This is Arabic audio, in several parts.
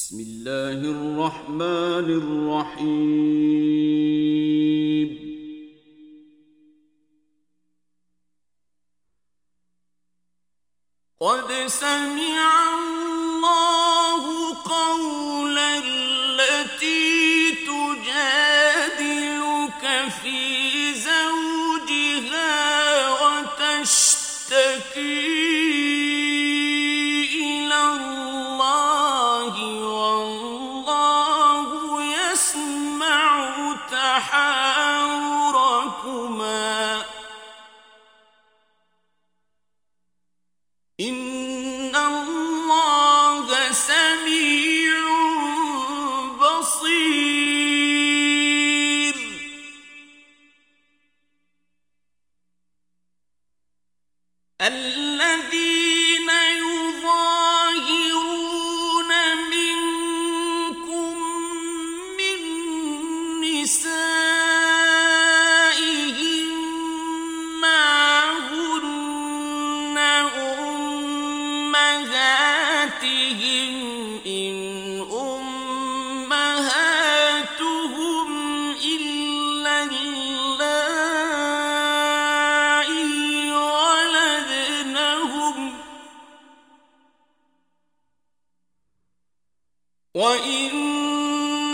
بسم الله الرحمن الرحيم. قد سمع الله إن وإنهم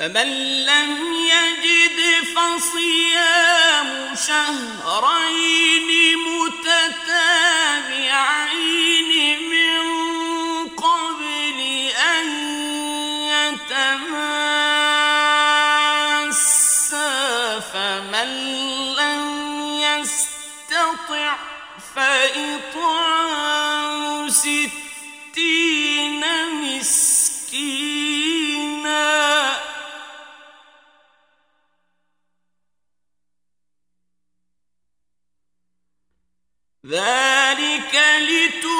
فمن لم يجد فصيام شهرين متواصلين لتؤمنوا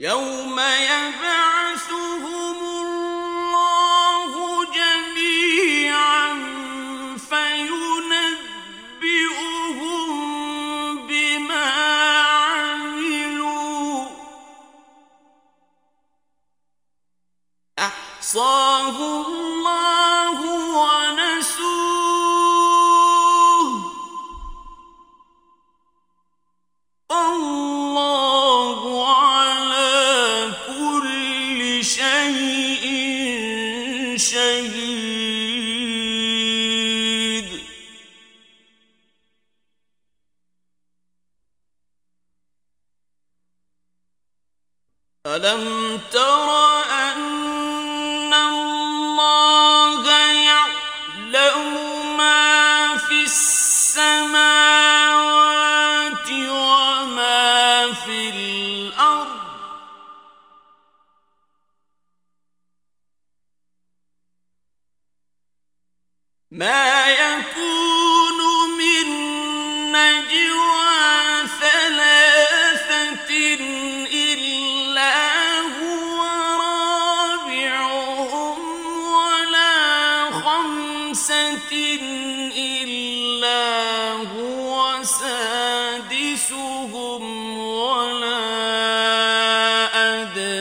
يوم يبعثهم ألم تر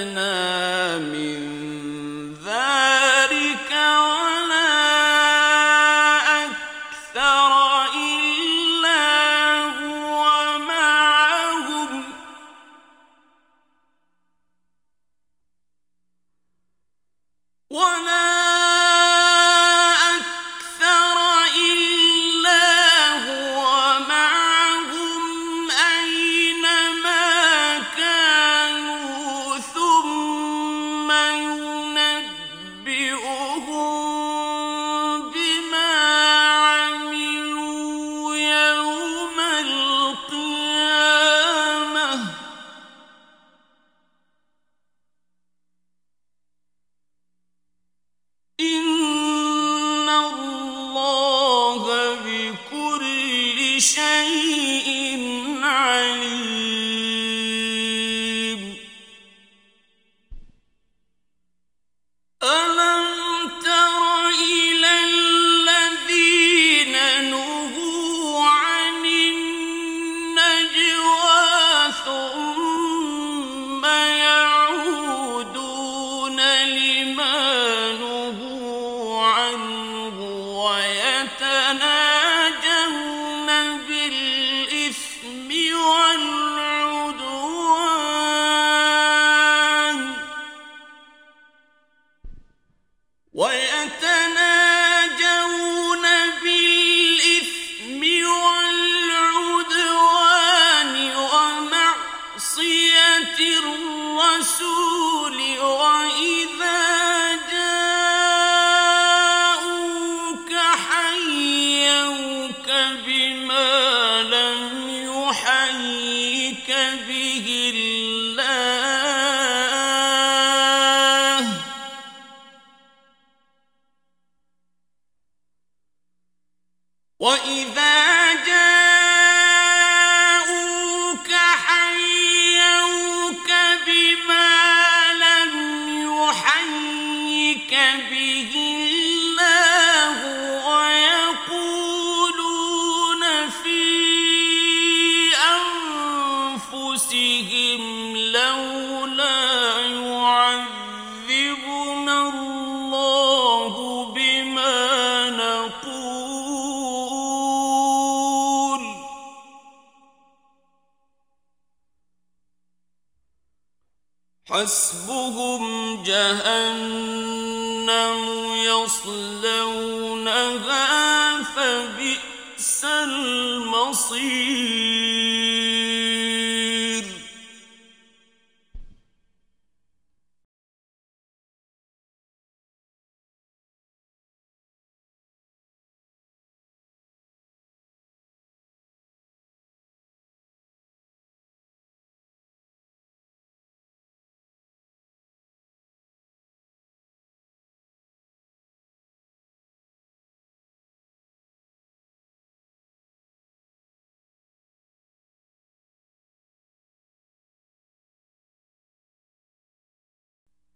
من الله بكل شيء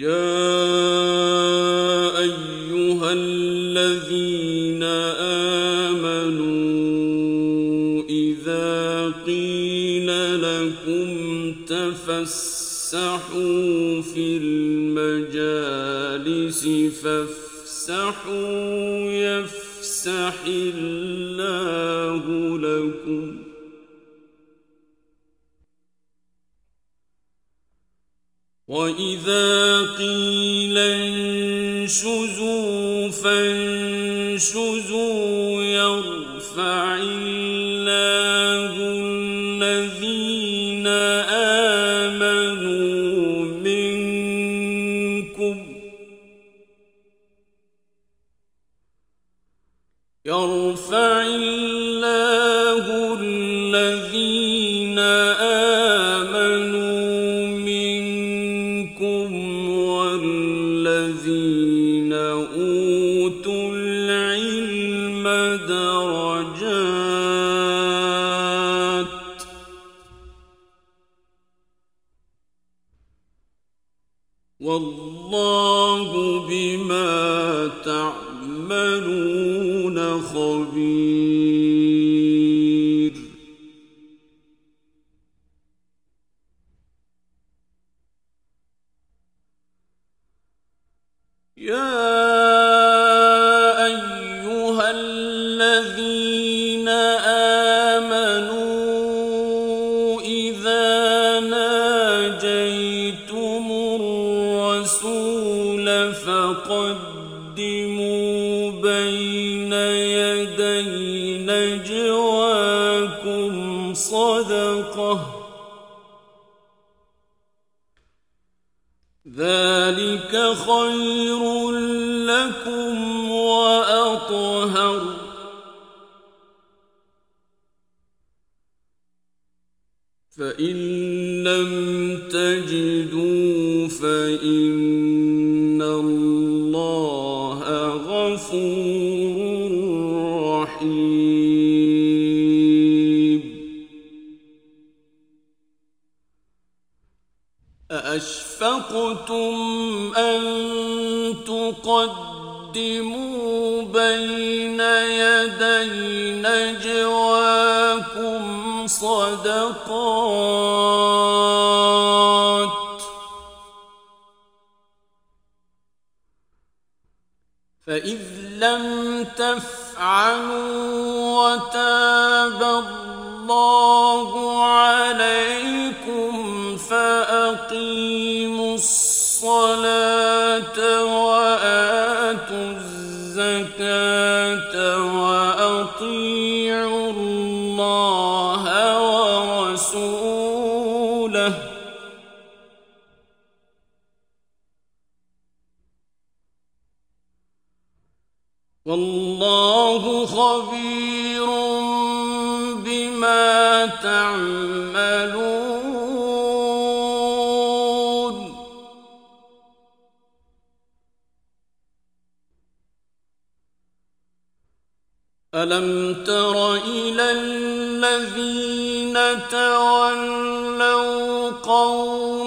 يا أيها الذين آمنوا إذا قيل لكم تفسحوا في المجالس فافسحوا يفسح الله لكم وإذا Yeah. فإن لم تجدوا فإن صدقات. فإذ لم تفعلوا وتاب الله عليكم فأقيموا الصلاة وآتوا الزكاة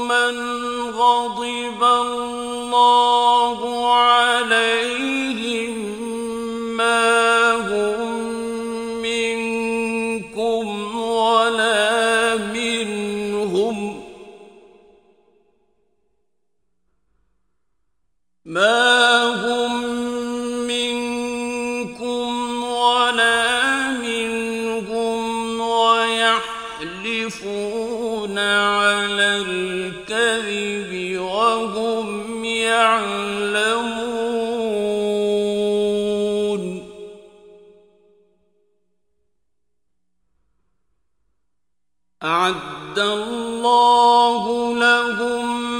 من غضب الله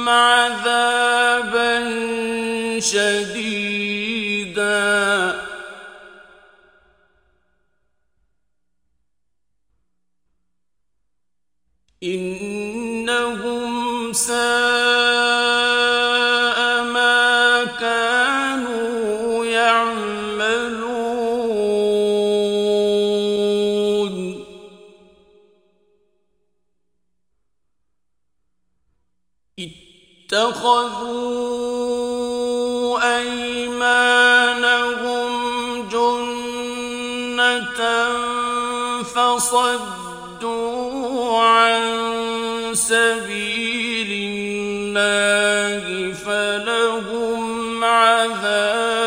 عذابا شديدا. الله فلهم عذاب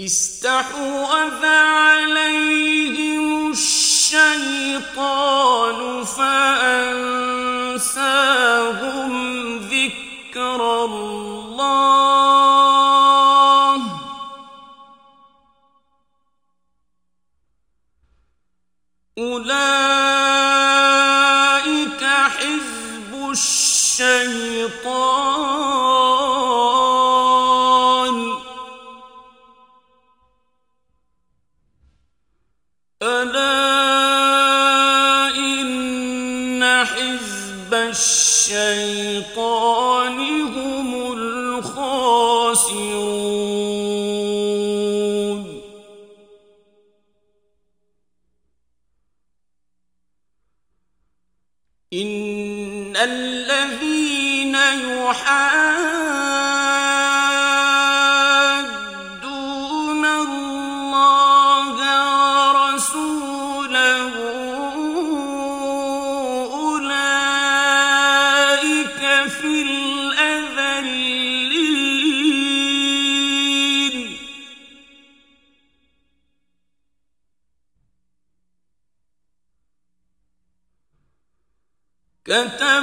استحوذ ألا إن حزب الشيطان هم الخاسرون. إن الذين يحاربون كتب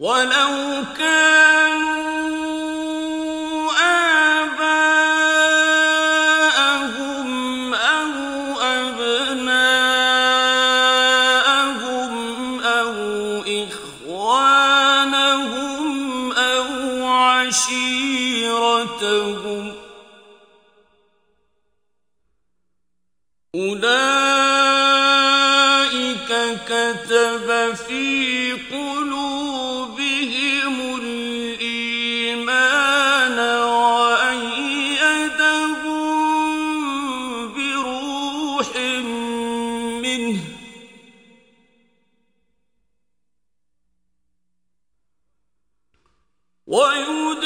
ولو كانوا ويدخلهم